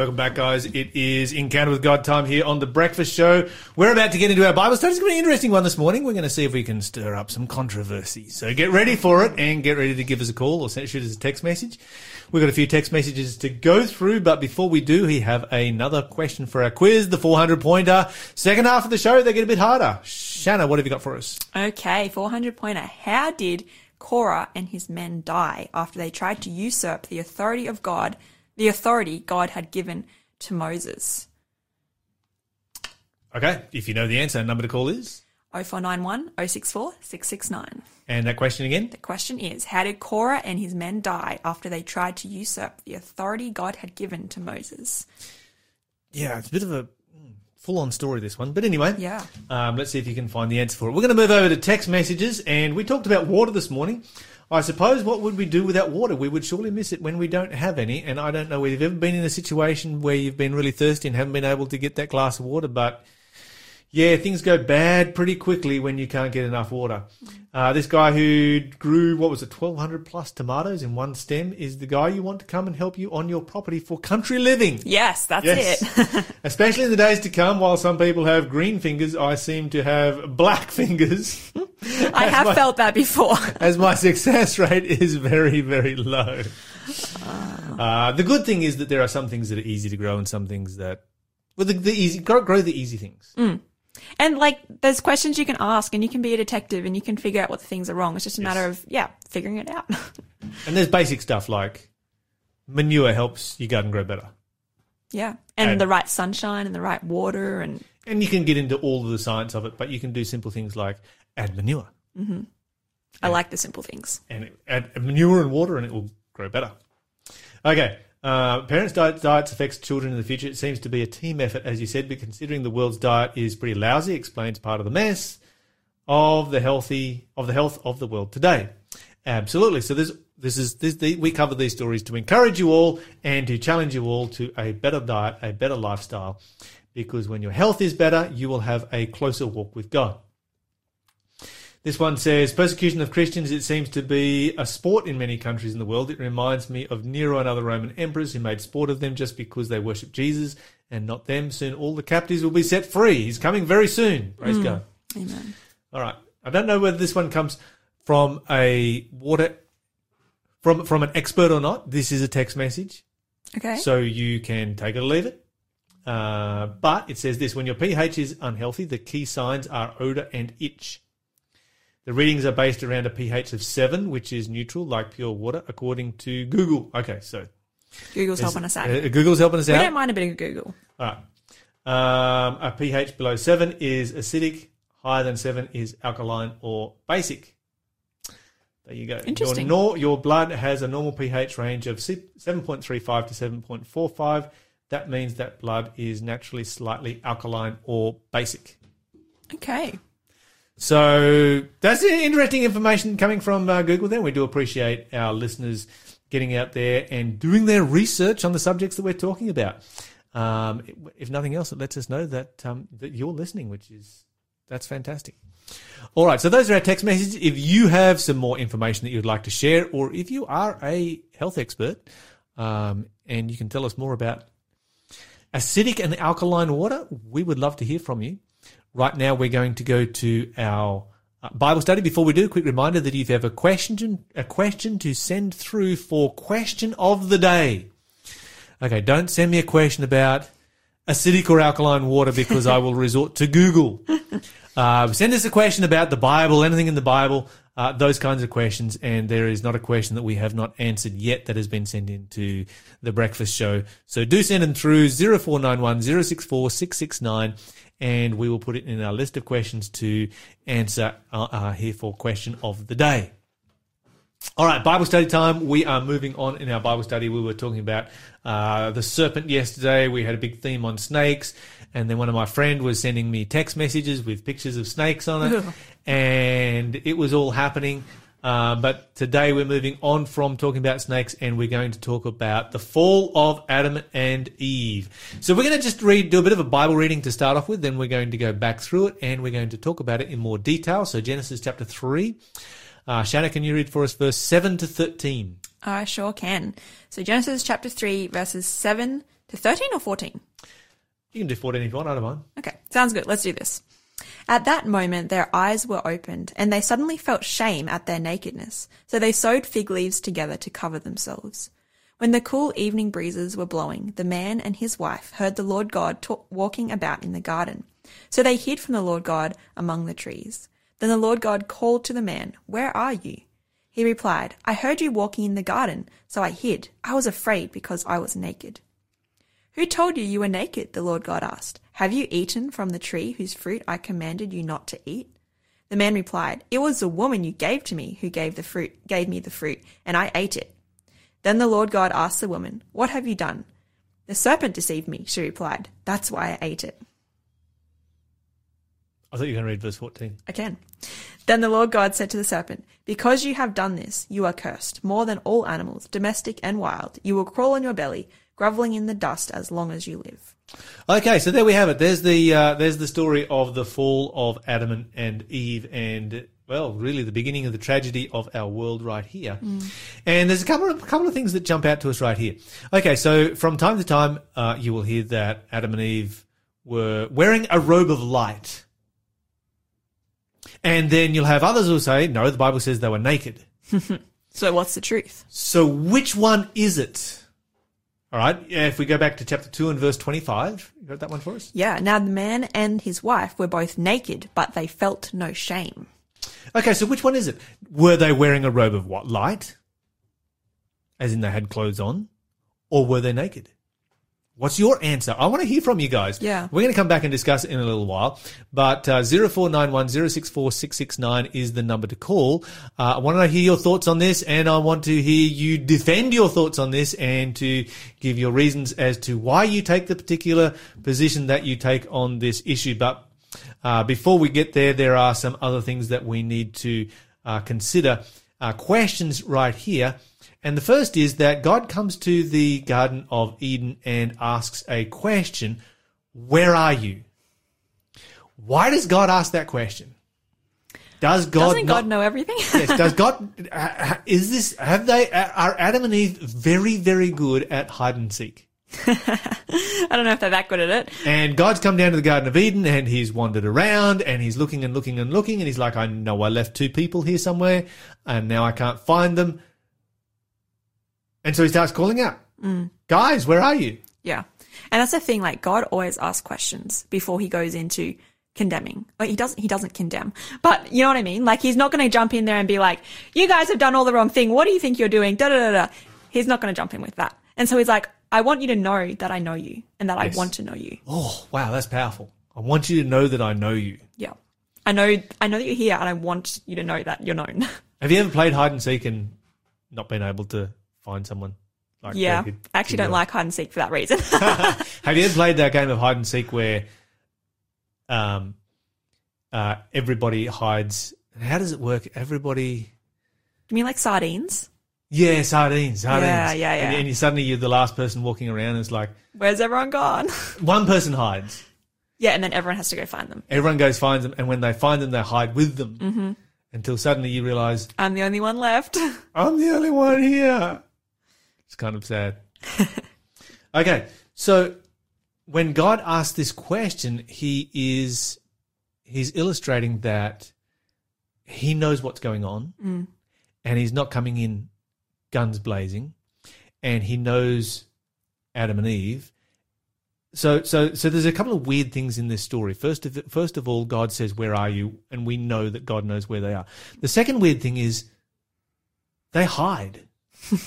Welcome back, guys. It is Encounter with God time here on The Breakfast Show. We're about to get into our Bible study. It's going to be an interesting one this morning. We're going to see if we can stir up some controversy. So get ready for it and get ready to give us a call or shoot us a text message. We've got a few text messages to go through, but before we do, we have another question for our quiz, the 400 pointer. Second half of the show, they get a bit harder. Shanna, what have you got for us? Okay, 400 pointer. How did Korah and his men die after they tried to usurp the authority of God, the authority God had given to Moses? Okay, if you know the answer, number to call is? 0491 064 669. And that question again? The question is How did Korah and his men die after they tried to usurp the authority God had given to Moses? Yeah, it's a bit of a full on story, this one. But anyway, Yeah. um, let's see if you can find the answer for it. We're going to move over to text messages, and we talked about water this morning. I suppose what would we do without water? We would surely miss it when we don't have any. And I don't know whether you've ever been in a situation where you've been really thirsty and haven't been able to get that glass of water, but yeah, things go bad pretty quickly when you can't get enough water. Uh, this guy who grew, what was it, 1,200 plus tomatoes in one stem is the guy you want to come and help you on your property for country living. Yes, that's Yes. it. Especially in the days to come, while some people have green fingers, I seem to have black fingers, I have my- felt that before. as my success rate is very, very low. Uh, the good thing is that there are some things that are easy to grow and some things that, well, the, the easy, grow, grow the easy things. And like, there's questions you can ask, and you can be a detective, and you can figure out what the things are wrong. It's just a matter of yeah, figuring it out. And there's basic stuff like manure helps your garden grow better. yeah, and, And- the right sunshine and the right water, and And you can get into all of the science of it, but you can do simple things like add manure. Mm-hmm. I like the simple things. and add manure and water and it will grow better. Okay. Uh, parents' diet, diets affects children in the future. It seems to be a team effort, as you said, but considering the world's diet is pretty lousy, explains part of the mess of the healthy of the health of the world today. Absolutely. So this this is this the, we cover these stories to encourage you all and to challenge you all to a better diet, a better lifestyle, because when your health is better, you will have a closer walk with God. This one says persecution of Christians. It seems to be a sport in many countries in the world. It reminds me of Nero and other Roman emperors who made sport of them just because they worshipped Jesus and not them. Soon all the captives will be set free. He's coming very soon. Praise God. Amen. All right. I don't know whether this one comes from a water from from an expert or not. This is a text message, Okay. so you can take it or leave it. Uh, but it says this: when your pH is unhealthy, the key signs are odor and itch. The readings are based around a pH of seven, which is neutral, like pure water, according to Google. Okay, so Google's helping us out. uh, Google's helping us we out. don't mind a bit of Google. All right. Um, a pH below seven is acidic. Higher than seven is alkaline or basic. There you go. Interesting. Your, nor- your blood has a normal pH range of 7.35 to 7.45. That means that blood is naturally slightly alkaline or basic. Okay. So that's interesting information coming from uh, Google. Then we do appreciate our listeners getting out there and doing their research on the subjects that we're talking about. Um, if nothing else, it lets us know that um, that you're listening, which is that's fantastic. All right, so those are our text messages. If you have some more information that you'd like to share, or if you are a health expert um, and you can tell us more about acidic and alkaline water, we would love to hear from you. Right now, we're going to go to our uh, Bible study. Before we do, a quick reminder that if you have a question, a question to send through for question of the day. Okay, don't send me a question about acidic or alkaline water because I will resort to Google. Uh, send us a question about the Bible, anything in the Bible, uh, those kinds of questions. And there is not a question that we have not answered yet that has been sent in to the breakfast show. So do send them through 0491 064 669 and we will put it in our list of questions to answer uh, uh, here for question of the day. All right, Bible study time. We are moving on in our Bible study. We were talking about uh, the serpent yesterday. We had a big theme on snakes, and then one of my friend was sending me text messages with pictures of snakes on it, and it was all happening. Uh, but today we're moving on from talking about snakes, and we're going to talk about the fall of Adam and Eve. So we're going to just read, do a bit of a Bible reading to start off with. Then we're going to go back through it, and we're going to talk about it in more detail. So Genesis chapter three. Uh, Shanna, can you read for us verse 7 to 13? I sure can. So Genesis chapter 3, verses 7 To 13 or 14? You can do 14 if you want, I don't mind. Okay, sounds good. Let's do this. At that moment, their eyes were opened, and they suddenly felt shame at their nakedness. So they sewed fig leaves together to cover themselves. When the cool evening breezes were blowing, the man and his wife heard the Lord God ta- walking about in the garden. So they hid from the Lord God among the trees. Then the Lord God called to the man, Where are you? He replied, I heard you walking in the garden, so I hid. I was afraid because I was naked. Who told you you were naked? The Lord God asked. Have you eaten from the tree whose fruit I commanded you not to eat? The man replied, It was the woman you gave to me who gave the fruit, gave me the fruit, and I ate it. Then the Lord God asked the woman, What have you done? The serpent deceived me, she replied. That's why I ate it. I thought you were going to read verse 14. I can. Then the Lord God said to the serpent, Because you have done this, you are cursed, more than all animals, domestic and wild. You will crawl on your belly, groveling in the dust as long as you live. Okay, so there we have it. There's the uh, there's the story of the fall of Adam and, Eve, and well, really the beginning of the tragedy of our world right here. And there's a couple of couple of things that jump out to us right here. Okay, so from time to time, uh, you will hear that Adam and Eve were wearing a robe of light, and then you'll have others who say, "No, the Bible says they were naked." So what's the truth? So which one is it? All right, if we go back to chapter 2 and verse 25, you got that one for us? Yeah, now the man and his wife were both naked, but they felt no shame. Okay, so which one is it? Were they wearing a robe of what? Light? As in they had clothes on? Or were they naked? What's your answer? I want to hear from you guys. Yeah. We're going to come back and discuss it in a little while. But uh, 0491 is the number to call. Uh, I want to hear your thoughts on this and I want to hear you defend your thoughts on this and to give your reasons as to why you take the particular position that you take on this issue. But uh, before we get there, there are some other things that we need to uh, consider. Uh, questions right here. And the first is that God comes to the Garden of Eden and asks a question Where are you? Why does God ask that question? Does God Doesn't not, God know everything? yes, does God uh, is this have they are Adam and Eve very very good at hide and seek? I don't know if they're that good at it. And God's come down to the Garden of Eden and he's wandered around and he's looking and looking and looking and he's like, I know I left two people here somewhere and now I can't find them. And so he starts calling out, mm. guys, where are you? Yeah. And that's the thing, like God always asks questions before he goes into condemning. Like he doesn't he doesn't condemn. But you know what I mean? Like he's not gonna jump in there and be like, You guys have done all the wrong thing. What do you think you're doing? Da da da da. He's not gonna jump in with that. And so he's like, I want you to know that I know you and that Yes. I want to know you. Oh, wow, that's powerful. I want you to know that I know you. Yeah. I know I know that you're here and I want you to know that you're known. Have you ever played hide and seek and not been able to find someone? Like yeah. I actually don't like hide and seek for that reason. Have you ever played that game of hide and seek where um, uh, everybody hides? How does it work? Everybody. you mean like sardines? Yeah, sardines, sardines. Yeah, yeah, And, yeah. and you suddenly you're the last person walking around. And it's like Where's everyone gone? one person hides, yeah, and then everyone has to go find them. everyone goes finds them, and when they find them, they hide with them Mm-hmm. until suddenly you realize I'm the only one left. I'm the only one here. It's kind of sad. okay, so when God asks this question, he is he's illustrating that he knows what's going on, mm. and he's not coming in guns blazing, and he knows Adam and Eve. So, so, so there's a couple of weird things in this story. First of, first of all, God says, "Where are you?" and we know that God knows where they are. The second weird thing is they hide.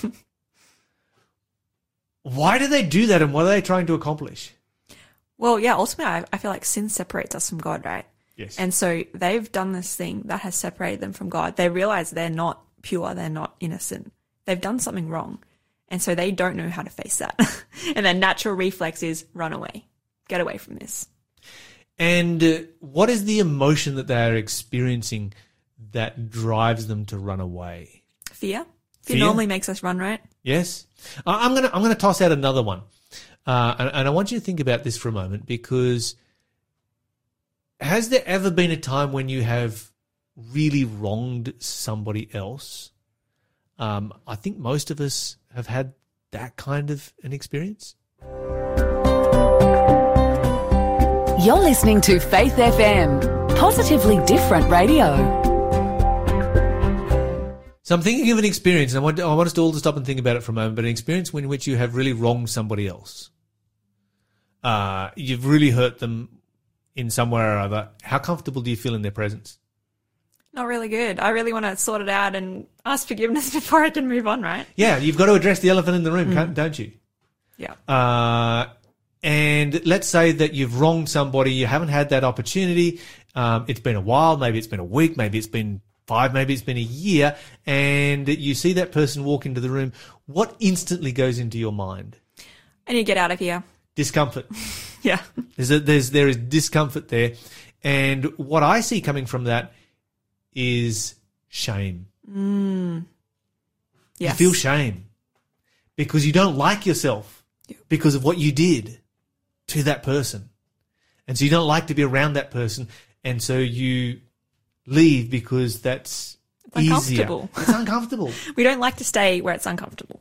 Why do they do that, and what are they trying to accomplish? Well, yeah, ultimately, I, I feel like sin separates us from God, right? Yes. And so they've done this thing that has separated them from God. They realize they're not pure, they're not innocent. They've done something wrong. And so they don't know how to face that. and their natural reflex is run away, get away from this. And uh, what is the emotion that they are experiencing that drives them to run away? Fear? Fear, Fear? normally makes us run, right? Yes, I'm gonna I'm gonna toss out another one, uh, and, and I want you to think about this for a moment because has there ever been a time when you have really wronged somebody else? Um, I think most of us have had that kind of an experience. You're listening to Faith FM, positively different radio. So I'm thinking of an experience, and I want, I want us to all to stop and think about it for a moment, but an experience in which you have really wronged somebody else. Uh, you've really hurt them in some way or other. How comfortable do you feel in their presence? Not really good. I really want to sort it out and ask forgiveness before I can move on, right? Yeah, you've got to address the elephant in the room, can't don't you? Yeah. Uh, and let's say that you've wronged somebody, you haven't had that opportunity. Um, it's been a while, maybe it's been a week, maybe it's been five, maybe it's been a year, and you see that person walk into the room. What instantly goes into your mind? I need to get out of here. Discomfort. Yeah. There's a, there's there is discomfort there, and what I see coming from that is shame. Mm. Yes. You feel shame because you don't like yourself Yeah. because of what you did to that person. And so you don't like to be around that person. And so you leave because that's It's easier. uncomfortable. It's uncomfortable. We don't like to stay where it's uncomfortable.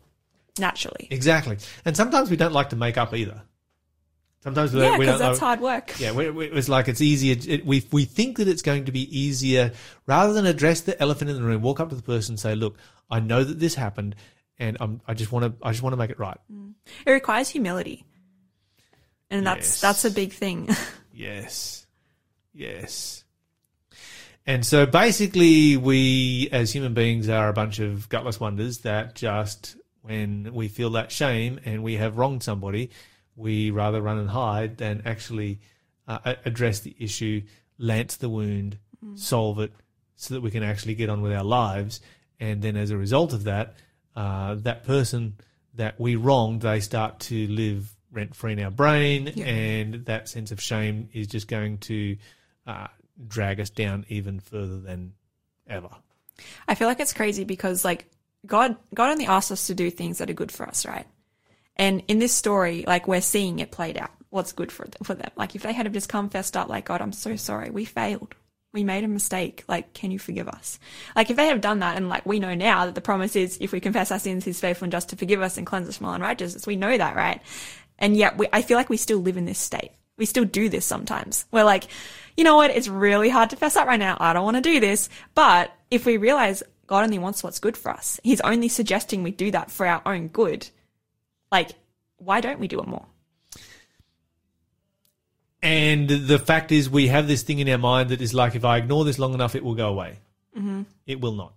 Naturally. exactly. And sometimes we don't like to make up either. Sometimes we, Yeah, don't- because that's know- hard work. Yeah, we, we, it's like it's easier. It, we we think that it's going to be easier rather than address the elephant in the room. Walk up to the person and say, "Look, I know that this happened, and I'm, I just want to I just want to make it right." Mm. It requires humility. And that's Yes. that's a big thing. Yes, yes. And so basically, we as human beings are a bunch of gutless wonders that just when we feel that shame and we have wronged somebody, we rather run and hide than actually uh, address the issue, lance the wound, solve it, so that we can actually get on with our lives. And then, as a result of that, uh, that person that we wronged, they start to live rent free in our brain, Yeah. and that sense of shame is just going to uh, drag us down even further than ever. I feel like it's crazy because like God God only asks us to do things that are good for us, right? And in this story, like we're seeing it played out. What's good for them, for them? Like if they had have just come fessed up, like God, I'm so sorry, we failed, we made a mistake. Like, can you forgive us? Like if they have done that, and like we know now that the promise is, if we confess our sins, He's faithful and just to forgive us and cleanse us from all unrighteousness. We know that, right? And yet, we, I feel like we still live in this state. We still do this sometimes. We're like, you know what? It's really hard to fess up right now. I don't want to do this. But if we realize God only wants what's good for us, He's only suggesting we do that for our own good. Like, why don't we do it more? And the fact is, we have this thing in our mind that is like, if I ignore this long enough, it will go away. Mm-hmm. It will not.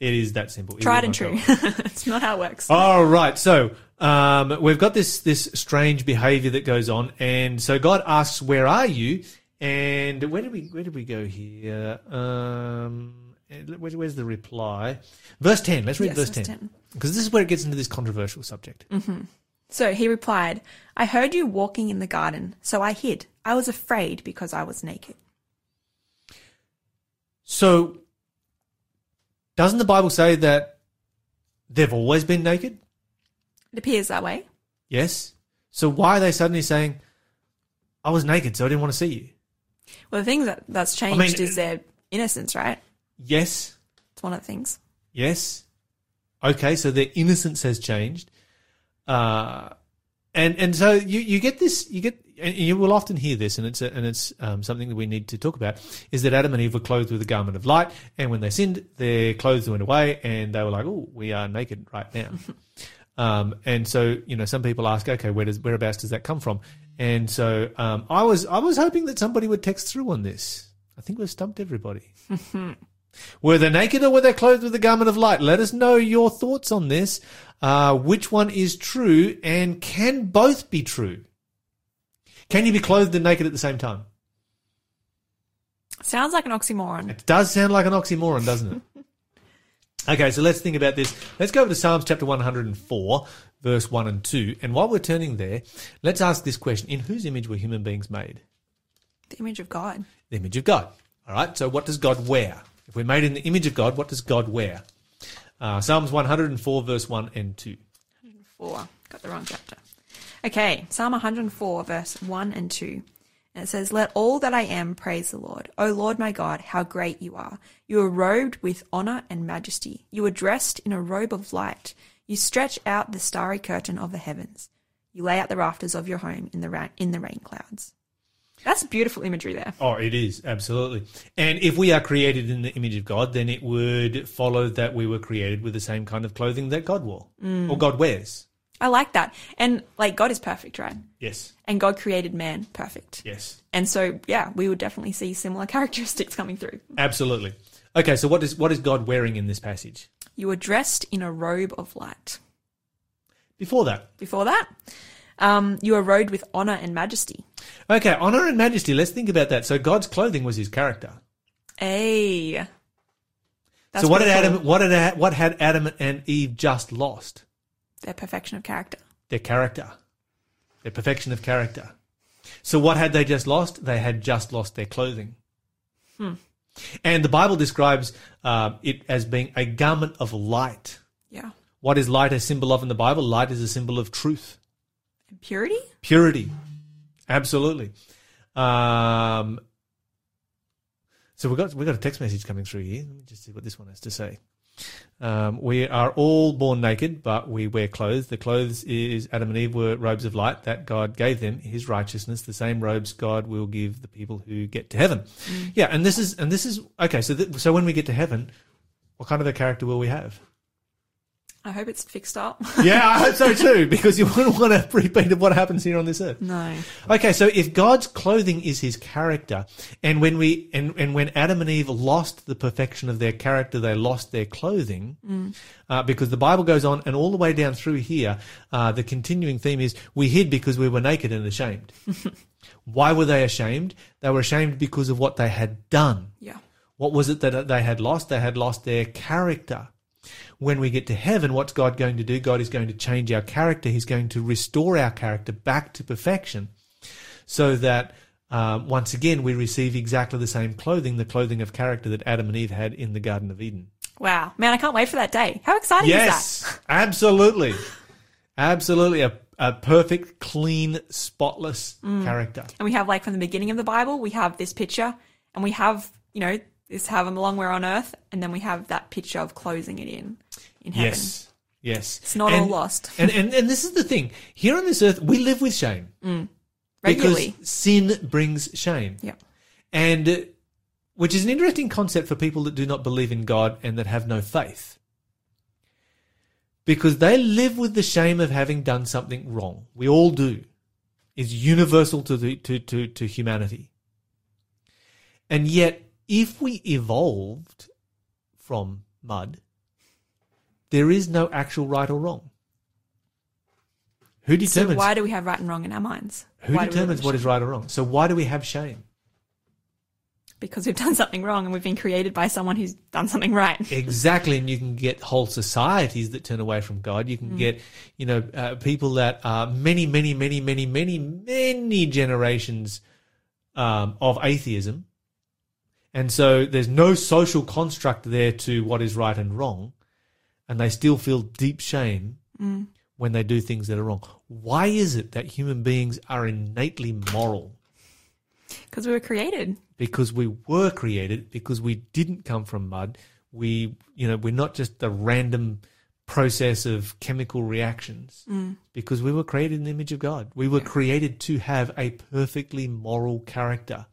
It is that simple. It Tried and true. it's not how it works. All right. So um, we've got this this strange behavior that goes on, and so God asks, "Where are you?" And where did we where did we go here? Um, where, where's the reply? Verse ten. Let's read Yes, verse verse ten 10. because this is where it gets into this controversial subject. So he replied, I heard you walking in the garden, so I hid. I was afraid because I was naked. So doesn't the Bible say that they've always been naked? It appears that way. Yes. So why are they suddenly saying, "I was naked, so I didn't want to see you"? Well, the thing that, that's changed mean, is their innocence, right? Yes. It's one of the things. Yes. Okay, so their innocence has changed. Uh, and and so you, you get this you get and you will often hear this and it's a, and it's um, something that we need to talk about is that Adam and Eve were clothed with a garment of light and when they sinned their clothes went away and they were like oh we are naked right now um, and so you know some people ask okay where does whereabouts does that come from and so um, I was I was hoping that somebody would text through on this I think we've stumped everybody were they naked or were they clothed with a garment of light? Let us know your thoughts on this. Uh, which one is true and can both be true? Can you be clothed and naked at the same time? Sounds like an oxymoron. It does sound like an oxymoron, doesn't it? okay, so let's think about this. Let's go over to Psalms chapter 104, verse 1 and 2. And while we're turning there, let's ask this question In whose image were human beings made? The image of God. The image of God. All right, so what does God wear? If we're made in the image of God, what does God wear? Uh, Psalms 104, verse 1 and 2. 4. Got the wrong chapter. Okay, Psalm 104, verse 1 and 2. And it says, Let all that I am praise the Lord. O Lord my God, how great you are. You are robed with honor and majesty. You are dressed in a robe of light. You stretch out the starry curtain of the heavens. You lay out the rafters of your home in the, ra- in the rain clouds. That's beautiful imagery there. Oh, it is absolutely. And if we are created in the image of God, then it would follow that we were created with the same kind of clothing that God wore mm. or God wears. I like that. And like God is perfect, right? Yes, And God created man perfect. yes, And so, yeah, we would definitely see similar characteristics coming through. absolutely. Okay, so what is what is God wearing in this passage? You were dressed in a robe of light. Before that, Before that, um, you were robed with honor and majesty. okay, honor and majesty. Let's think about that. So God's clothing was His character. Hey. So what did Adam? What did what had Adam and Eve just lost? Their perfection of character. Their character, their perfection of character. So what had they just lost? They had just lost their clothing. And the Bible describes uh, it as being a garment of light. Yeah. What is light a symbol of in the Bible? Light is a symbol of truth, And purity? purity. Absolutely. Um, so we've got we've got a text message coming through here. Let me just see what this one has to say. Um, we are all born naked, but we wear clothes. The clothes is Adam and Eve were robes of light that God gave them, His righteousness. The same robes God will give the people who get to heaven. Yeah, and this is and this is okay. So th- so when we get to heaven, what kind of a character will we have? I hope it's fixed up. Yeah, I hope so too, because you wouldn't want a repeat of what happens here on this earth. no. Okay, so if God's clothing is his character, and when we and, and when Adam and Eve lost the perfection of their character, they lost their clothing, uh, because the Bible goes on, and all the way down through here, uh, the continuing theme is we hid because we were naked and ashamed. Why were they ashamed? They were ashamed because of what they had done. Yeah. What was it that they had lost? They had lost their character. When we get to heaven, what's God going to do? God is going to change our character. He's going to restore our character back to perfection so that um, once again we receive exactly the same clothing, the clothing of character that Adam and Eve had in the Garden of Eden. Wow. Man, I can't wait for that day. How exciting is that? Yes, absolutely. Absolutely. A, a perfect, clean, spotless character. And we have like from the beginning of the Bible, we have this picture and we have, you know, this however long we're on earth, and then we have that picture of closing it in in heaven. Yes. Yes. It's not And- all lost. and, and and this is the thing. Here on this earth, we live with shame. Regularly. Because sin brings shame. Yeah. And uh, which is an interesting concept for people that do not believe in God and that have no faith. Because they live with the shame of having done something wrong. We all do. It's universal to the to, to, to humanity. And yet, if we evolved from mud, there is no actual right or wrong. Who So determines why do we have right and wrong in our minds? who Why determines what is right or wrong? So why do we have shame? Because we've done something wrong and we've been created by someone who's done something right. Exactly, and you can get whole societies that turn away from God. You can get, you know, uh, people that are many, many, many, many, many, many generations um, of atheism, and so there's no social construct there to what is right and wrong, and they still feel deep shame mm. when they do things that are wrong. Why is it that human beings are innately moral? Because we were created. because we were created because we didn't come from mud. We you know we're not just a random process of chemical reactions. Mm. Because we were created in the image of god. We were created to have a perfectly moral character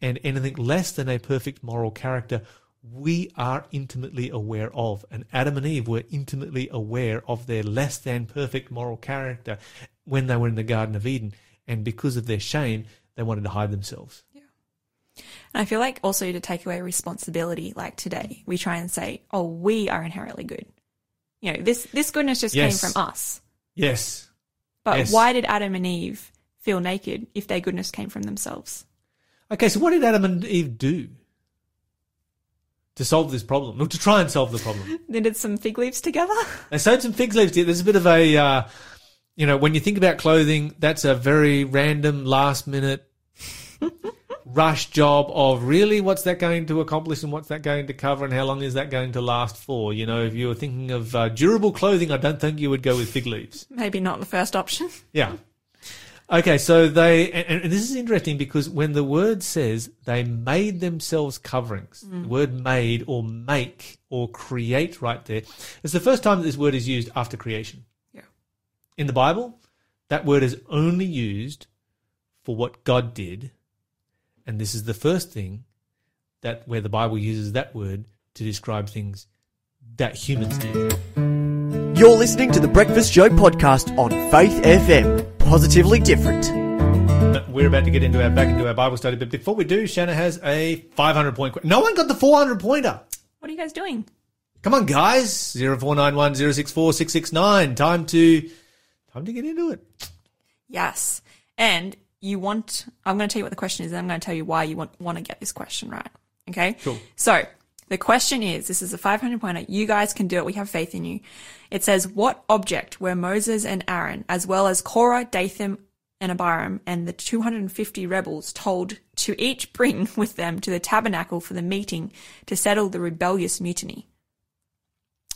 and anything less than a perfect moral character we are intimately aware of and adam and eve were intimately aware of their less than perfect moral character when they were in the garden of eden and because of their shame they wanted to hide themselves And I feel like also to take away responsibility, like today, we try and say, oh, we are inherently good. You know, this, this goodness just Yes. came from us. Yes. But Yes. why did Adam and Eve feel naked if their goodness came from themselves? Okay, so what did Adam and Eve do to solve this problem? Or to try and solve the problem? They did some fig leaves together. they sewed some fig leaves. together. There's a bit of a, uh, you know, when you think about clothing, that's a very random, last minute, rush job of really what's that going to accomplish and what's that going to cover and how long is that going to last for? You know, if you were thinking of uh, durable clothing, I don't think you would go with fig leaves. Maybe not the first option. Yeah. Okay, so they, and, and this is interesting because when the word says they made themselves coverings, the mm. word made or make or create right there, it's the first time that this word is used after creation. Yeah. In the Bible, that word is only used for what God did And this is the first thing that where the Bible uses that word to describe things that humans do. You're listening to the Breakfast Show podcast on Faith FM. Positively different. We're about to get into our back into our Bible study, but before we do, Shanna has a 500 point. que- No one got the 400 pointer. What are you guys doing? Come on, guys! Zero four nine one zero six four six six nine. Time to time to get into it. Yes. And you want, I'm going to tell you what the question is, and I'm going to tell you why you want, want to get this question right. Okay? Cool. So, the question is this is a 500 pointer. You guys can do it. We have faith in you. It says, What object were Moses and Aaron, as well as Korah, Dathan, and Abiram, and the 250 rebels told to each bring with them to the tabernacle for the meeting to settle the rebellious mutiny?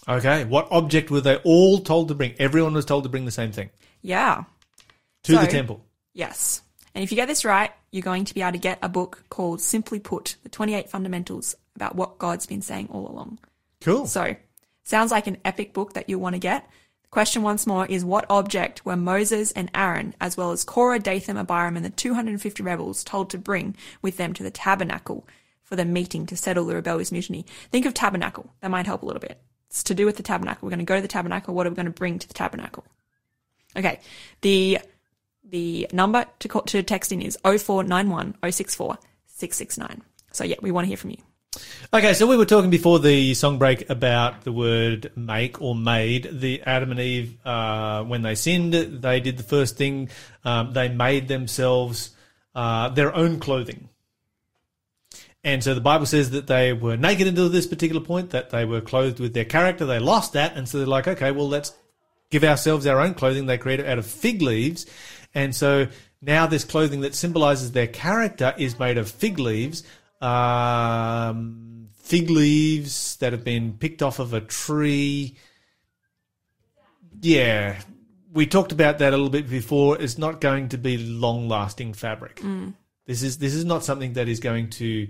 Okay, what object were they all told to bring? Everyone was told to bring the same thing Yeah. to So- the temple. Yes. And if you get this right, you're going to be able to get a book called Simply Put, the 28 Fundamentals about what God's been saying all along. Cool. So, sounds like an epic book that you'll want to get. The question once more is what object were Moses and Aaron, as well as Korah, Dathan, Abiram, and the 250 rebels told to bring with them to the tabernacle for the meeting to settle the rebellious mutiny? Think of tabernacle. That might help a little bit. It's to do with the tabernacle. We're going to go to the tabernacle. What are we going to bring to the tabernacle? Okay. The the number to call, to text in is 0491 064 669. So yeah, we want to hear from you. Okay, so we were talking before the song break about the word make or made. The Adam and Eve, uh, when they sinned, they did the first thing. Um, they made themselves uh, their own clothing. And so the Bible says that they were naked until this particular point, that they were clothed with their character. They lost that. And so they're like, okay, well, let's give ourselves our own clothing. They created out of fig leaves. And so now this clothing that symbolizes their character is made of fig leaves. Um, fig leaves that have been picked off of a tree. Yeah. We talked about that a little bit before. It's not going to be long lasting fabric. This is this is not something that is going to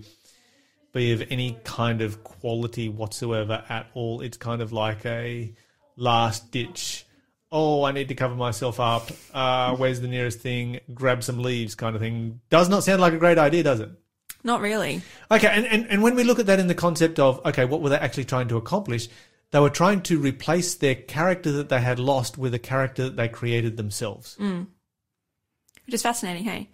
be of any kind of quality whatsoever at all. It's kind of like a last ditch. Oh, I need to cover myself up. Uh, where's the nearest thing? Grab some leaves, kind of thing. Does not sound like a great idea, does it? Not really. Okay, and, and, and when we look at that in the concept of, okay, what were they actually trying to accomplish? They were trying to replace their character that they had lost with a character that they created themselves. Hmm. Which is fascinating, hey?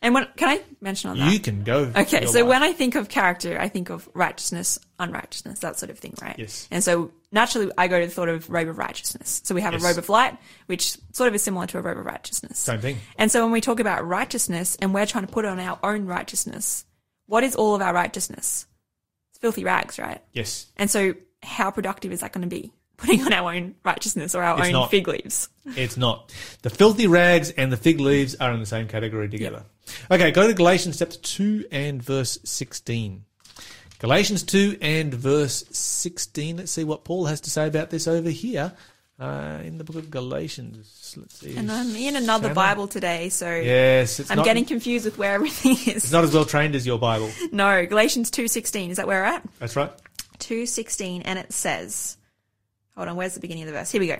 And when, can I mention on that? You can go. Okay, so life. when I think of character, I think of righteousness, unrighteousness, that sort of thing, right? Yes. And so naturally, I go to the thought of robe of righteousness. So we have Yes. a robe of light, which sort of is similar to a robe of righteousness. Same thing. And so when we talk about righteousness and we're trying to put on our own righteousness, what is all of our righteousness? It's filthy rags, right? Yes. And so how productive is that going to be? Putting on our own righteousness or our It's own not. fig leaves. It's not. The filthy rags and the fig leaves are in the same category together. Okay, go to Galatians chapter 2 and verse 16. Galatians 2 and verse 16. Let's see what Paul has to say about this over here uh, in the book of Galatians. Let's see. And I'm in another Shanna. Bible today, so Yes, it's I'm not, getting confused with where everything is. it's not as well trained as your Bible. No, Galatians 2:16. Is that where we're at? That's right. 2:16 and it says Hold on, where's the beginning of the verse? Here we go.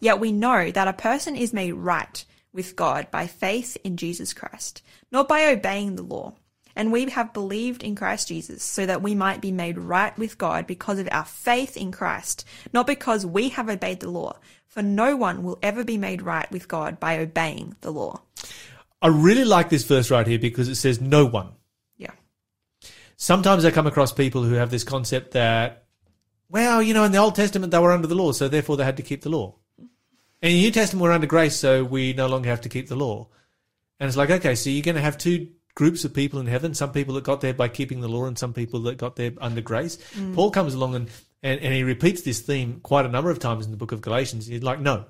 Yet we know that a person is made right with God by faith in Jesus Christ, not by obeying the law. And we have believed in Christ Jesus so that we might be made right with God because of our faith in Christ, not because we have obeyed the law. For no one will ever be made right with God by obeying the law. I really like this verse right here because it says no one. Yeah. Sometimes I come across people who have this concept that, well, you know, in the Old Testament they were under the law, so therefore they had to keep the law. In the New Testament we're under grace, so we no longer have to keep the law. And it's like, okay, so you're going to have two groups of people in heaven, some people that got there by keeping the law and some people that got there under grace. Mm. Paul comes along and, and, and he repeats this theme quite a number of times in the book of Galatians. He's like, no,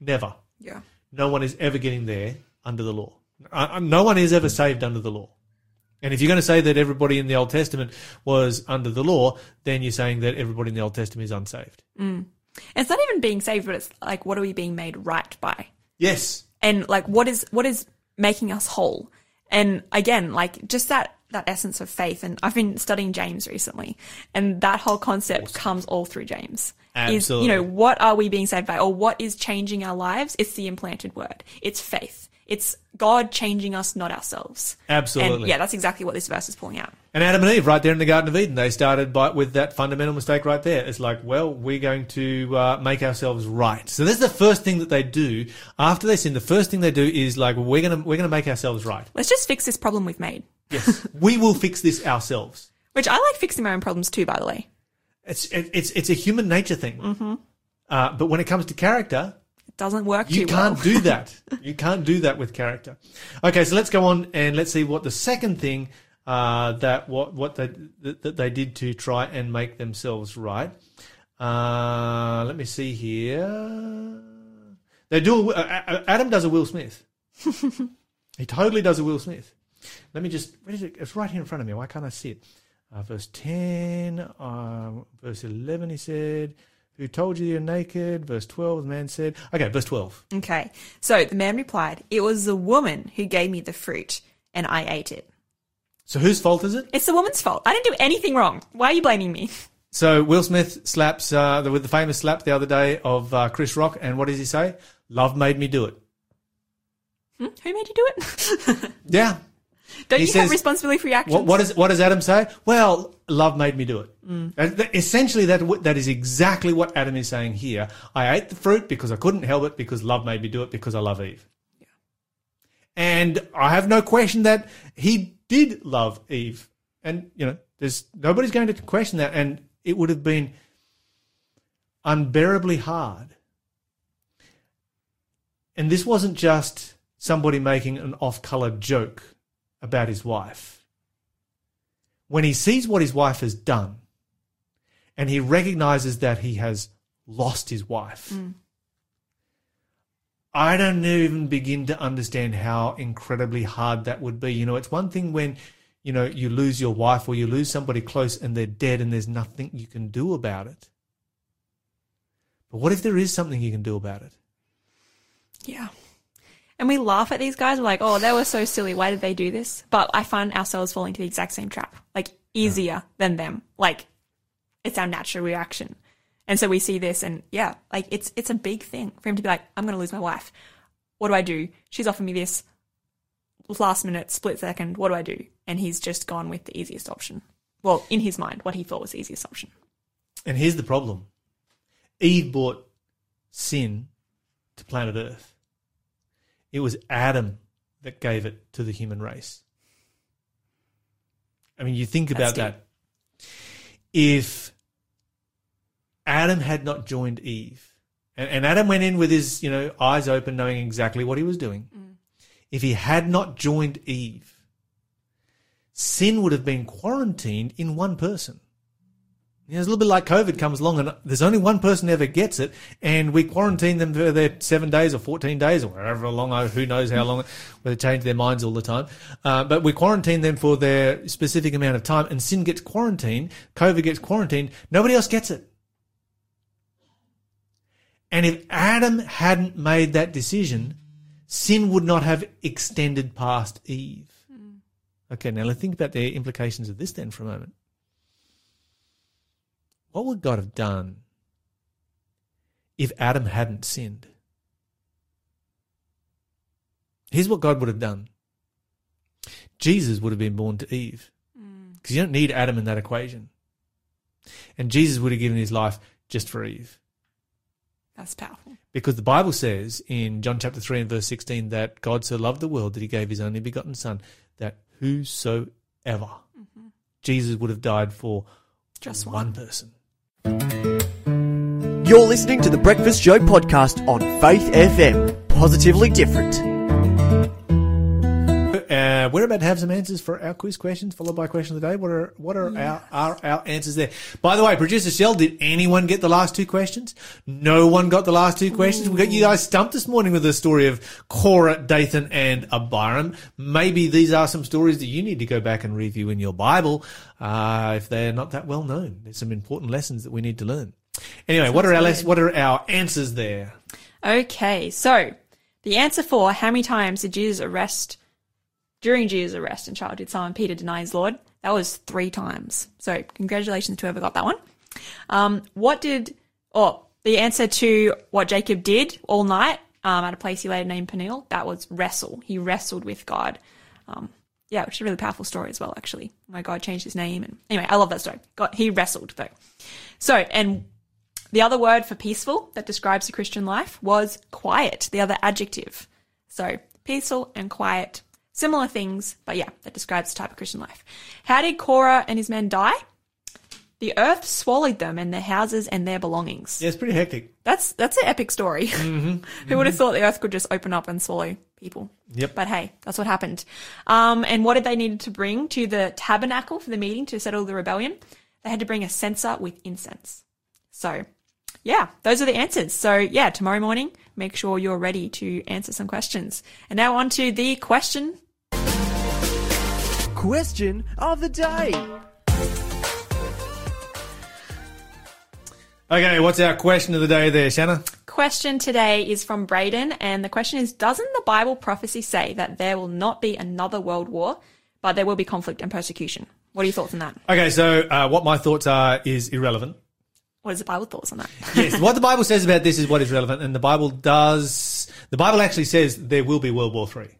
never. Yeah. No one is ever getting there under the law. No one is ever saved under the law. And if you're going to say that everybody in the Old Testament was under the law, then you're saying that everybody in the Old Testament is unsaved. Mm. It's not even being saved, but it's like, what are we being made right by? Yes. and like what is what is making us whole and again like just that that essence of faith. And i've been studying james recently and that whole concept comes all through james. Is you know what are we being saved by or what is changing our lives? It's the implanted word. It's faith It's God changing us, not ourselves. Absolutely. And yeah, that's exactly what this verse is pulling out. And Adam and Eve, right there in the Garden of Eden, they started by, with that fundamental mistake right there. It's like, well, we're going to uh, make ourselves right. So this is the first thing that they do after they sin. The first thing they do is like, we're gonna we're gonna make ourselves right. Let's just fix this problem we've made. Yes, we will fix this ourselves. Which I like fixing my own problems too, by the way. It's it, it's it's a human nature thing. Mm-hmm. Uh, but when it comes to character, doesn't work You can't well. do that. You can't do that with character. Okay, so let's go on and let's see what the second thing uh, that what what they that, that they did to try and make themselves right. Uh, let me see here. They do. A, Adam does a Will Smith. he totally does a Will Smith. Let me just. Where is it? It's right here in front of me. Why can't I see it? Uh, verse ten, uh, verse eleven. He said. Who told you you're naked? Verse 12, the man said. Okay, verse 12. Okay. So the man replied, It was the woman who gave me the fruit, and I ate it. So whose fault is it? It's the woman's fault. I didn't do anything wrong. Why are you blaming me? So Will Smith slaps uh, with the famous slap the other day of uh, Chris Rock, and what does he say? Love made me do it. Hmm? Who made you do it? Yeah. Don't He you says- have responsibility for your actions? What, what, is, what does Adam say? Well, love made me do it. Mm. Th- Essentially, that that is exactly what Adam is saying here. I ate the fruit because I couldn't help it because love made me do it because I love Eve. And I have no question that he did love Eve. And, you know, there's nobody's going to question that. And it would have been unbearably hard. And this wasn't just somebody making an off color joke about his wife. When he sees what his wife has done and he recognizes that he has lost his wife, mm. I don't even begin to understand how incredibly hard that would be. You know, it's one thing when, you know, you lose your wife or you lose somebody close and they're dead and there's nothing you can do about it. But what if there is something you can do about it? Yeah. And we laugh at these guys. We're like, oh, they were so silly. Why did they do this? But I find ourselves falling to the exact same trap, like easier than them. Like it's our natural reaction. And so we see this and yeah, like it's, it's a big thing for him to be like, I'm going to lose my wife. What do I do? She's offered me this last minute, split second. What do I do? And he's just gone with the easiest option. Well, in his mind, what he thought was the easiest option. And here's the problem Eve brought sin to planet Earth. It was Adam that gave it to the human race. I mean, you think about that. If Adam had not joined Eve, and, and Adam went in with his, you know, eyes open, knowing exactly what he was doing. Mm. If he had not joined Eve, sin would have been quarantined in one person. You know, it's a little bit like COVID comes along and there's only one person ever gets it and we quarantine them for their seven days or 14 days or wherever long, oh, who knows how long, where they change their minds all the time. Uh, but we quarantine them for their specific amount of time and sin gets quarantined, COVID gets quarantined, nobody else gets it. And if Adam hadn't made that decision, sin would not have extended past Eve. Okay, now let's think about the implications of this then for a moment. What would God have done if Adam hadn't sinned? Here's what God would have done Jesus would have been born to Eve. Mm. Because you don't need Adam in that equation. And Jesus would have given his life just for Eve. That's powerful. Because the Bible says in John chapter 3 and verse 16 that God so loved the world that he gave his only begotten Son, that whosoever, mm-hmm. Jesus would have died for Just one one. person. You're listening to the Breakfast Show podcast on Faith FM. Positively different. Uh, we're about to have some answers for our quiz questions, followed by question of the day. What are what are our, our our answers there? By the way, producer Shell, did anyone get the last two questions? No one got the last two questions. We got you guys stumped this morning with the story of Korah, Dathan, and Abiram. Maybe these are some stories that you need to go back and review in your Bible uh, if they're not that well known. There's some important lessons that we need to learn. Anyway, what are our good. what are our answers there? Okay, so the answer for how many times did Jesus arrest during Jesus' arrest in childhood, Simon Peter denies Lord? That was three times. So congratulations to whoever got that one. Um, what did oh the answer to what Jacob did all night um, at a place he later named Peniel. That was wrestle. He wrestled with God. Um, yeah, which is a really powerful story as well, actually. My God changed his name. And anyway, I love that story. God, he wrestled though. So, and the other word for peaceful that describes the Christian life was quiet, the other adjective. So, peaceful and quiet, similar things, but yeah, that describes the type of Christian life. How did Korah and his men die? The earth swallowed them and their houses and their belongings. Yeah, it's pretty hectic. That's that's an epic story. Who would have thought the earth could just open up and swallow people? Yep. But hey, that's what happened. Um, and what did they need to bring to the tabernacle for the meeting to settle the rebellion? They had to bring a censer with incense. So, yeah, those are the answers. So, yeah, tomorrow morning, make sure you're ready to answer some questions. And now on to the question. Question of the day. Okay, what's our question of the day there, Shanna? Question today is from Braden, and the question is Doesn't the Bible prophecy say that there will not be another world war, but there will be conflict and persecution? What are your thoughts on that? Okay, so uh, what my thoughts are is irrelevant. What is the Bible thoughts on that? Yes, what the Bible says about this is what is relevant, and the Bible does. The Bible actually says there will be World War Three.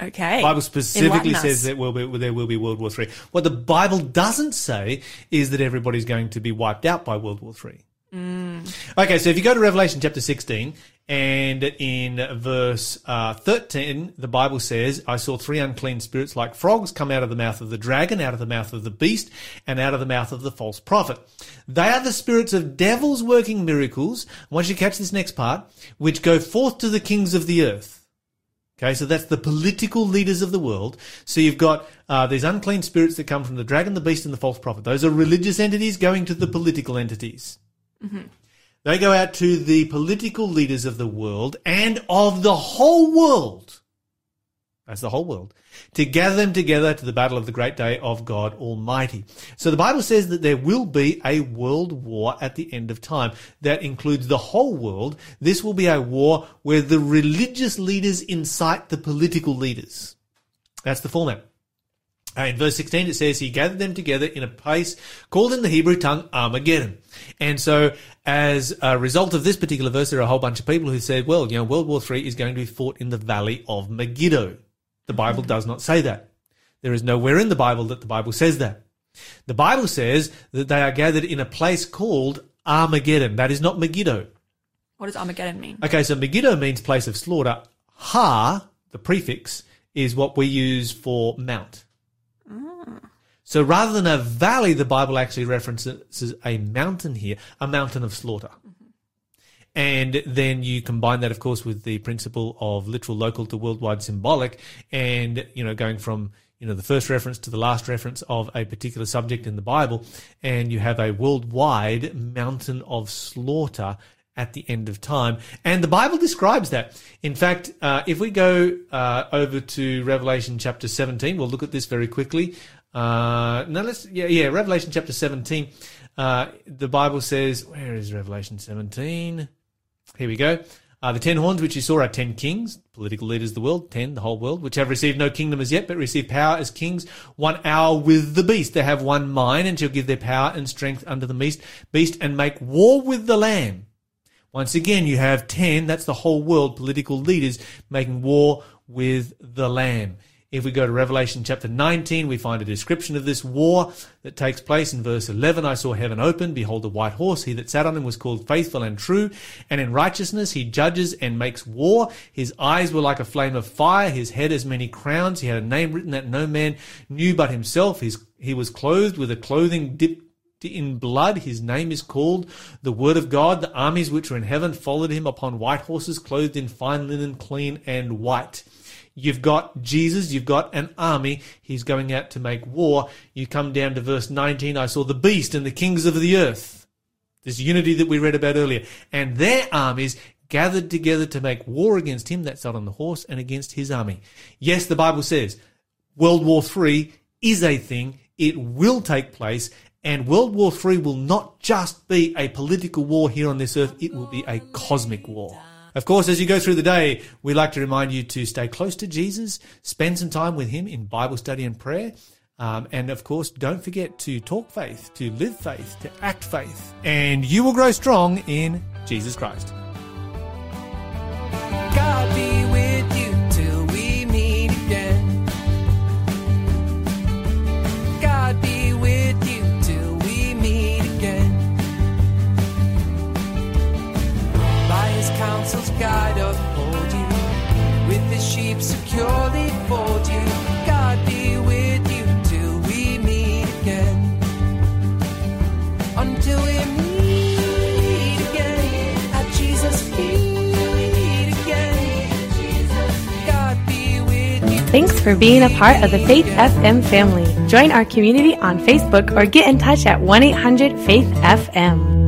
Okay. The Bible specifically says that will be, there will be World War Three. What the Bible doesn't say is that everybody's going to be wiped out by World War Three. Okay, so if you go to Revelation chapter 16, and in verse uh, 13, the Bible says, I saw three unclean spirits like frogs come out of the mouth of the dragon, out of the mouth of the beast, and out of the mouth of the false prophet. They are the spirits of devils working miracles. I want you to catch this next part, which go forth to the kings of the earth. Okay, so that's the political leaders of the world. So you've got uh, these unclean spirits that come from the dragon, the beast, and the false prophet. Those are religious entities going to the political entities. They go out to the political leaders of the world and of the whole world. That's the whole world. To gather them together to the battle of the great day of God Almighty. So the Bible says that there will be a world war at the end of time. That includes the whole world. This will be a war where the religious leaders incite the political leaders. That's the format. Uh, in verse 16, it says, He gathered them together in a place called in the Hebrew tongue Armageddon. And so, as a result of this particular verse, there are a whole bunch of people who said, well, you know, World War III is going to be fought in the valley of Megiddo. The Bible does not say that. There is nowhere in the Bible that the Bible says that. The Bible says that they are gathered in a place called Armageddon. That is not Megiddo. What does Armageddon mean? Okay, so Megiddo means place of slaughter. Har, the prefix, is what we use for mount. Mm. So rather than a valley, the Bible actually references a mountain here, a mountain of slaughter. And then you combine that, of course, with the principle of literal, local to worldwide symbolic, and you know, going from you know the first reference to the last reference of a particular subject in the Bible, and you have a worldwide mountain of slaughter at the end of time. And the Bible describes that. In fact, uh, if we go uh, over to Revelation chapter 17, we'll look at this very quickly. Uh, let's, yeah, yeah, Revelation chapter 17. Uh, the Bible says, where is Revelation 17? Here we go. Uh, the ten horns which you saw are ten kings, political leaders of the world, ten, the whole world, which have received no kingdom as yet, but receive power as kings, one hour with the beast. They have one mind and shall give their power and strength unto the beast, beast and make war with the lamb. Once again, you have 10, that's the whole world, political leaders making war with the Lamb. If we go to Revelation chapter 19, we find a description of this war that takes place in verse 11. I saw heaven open. Behold, a white horse. He that sat on him was called faithful and true. And in righteousness he judges and makes war. His eyes were like a flame of fire. His head as many crowns. He had a name written that no man knew but himself. His, he was clothed with a clothing dipped in blood. His name is called the Word of God. The armies which were in heaven followed him upon white horses, clothed in fine linen, clean and white. You've got Jesus, you've got an army. He's going out to make war. You come down to verse 19. I saw the beast and the kings of the earth. This unity that we read about earlier. And their armies gathered together to make war against him that sat on the horse and against his army. Yes, the Bible says World War III is a thing. It will take place. And World War III will not just be a political war here on this earth, it will be a cosmic war. Of course, as you go through the day, we like to remind you to stay close to Jesus, spend some time with Him in Bible study and prayer. Um, and of course, don't forget to talk faith, to live faith, to act faith, and you will grow strong in Jesus Christ. Guide uphold you. With his sheep securely fold you. God be with you till we meet again. Until we meet again at Jesus' feet again. God be with you. Thanks for being a part of the Faith FM family. Join our community on Facebook or get in touch at 1 800 Faith FM.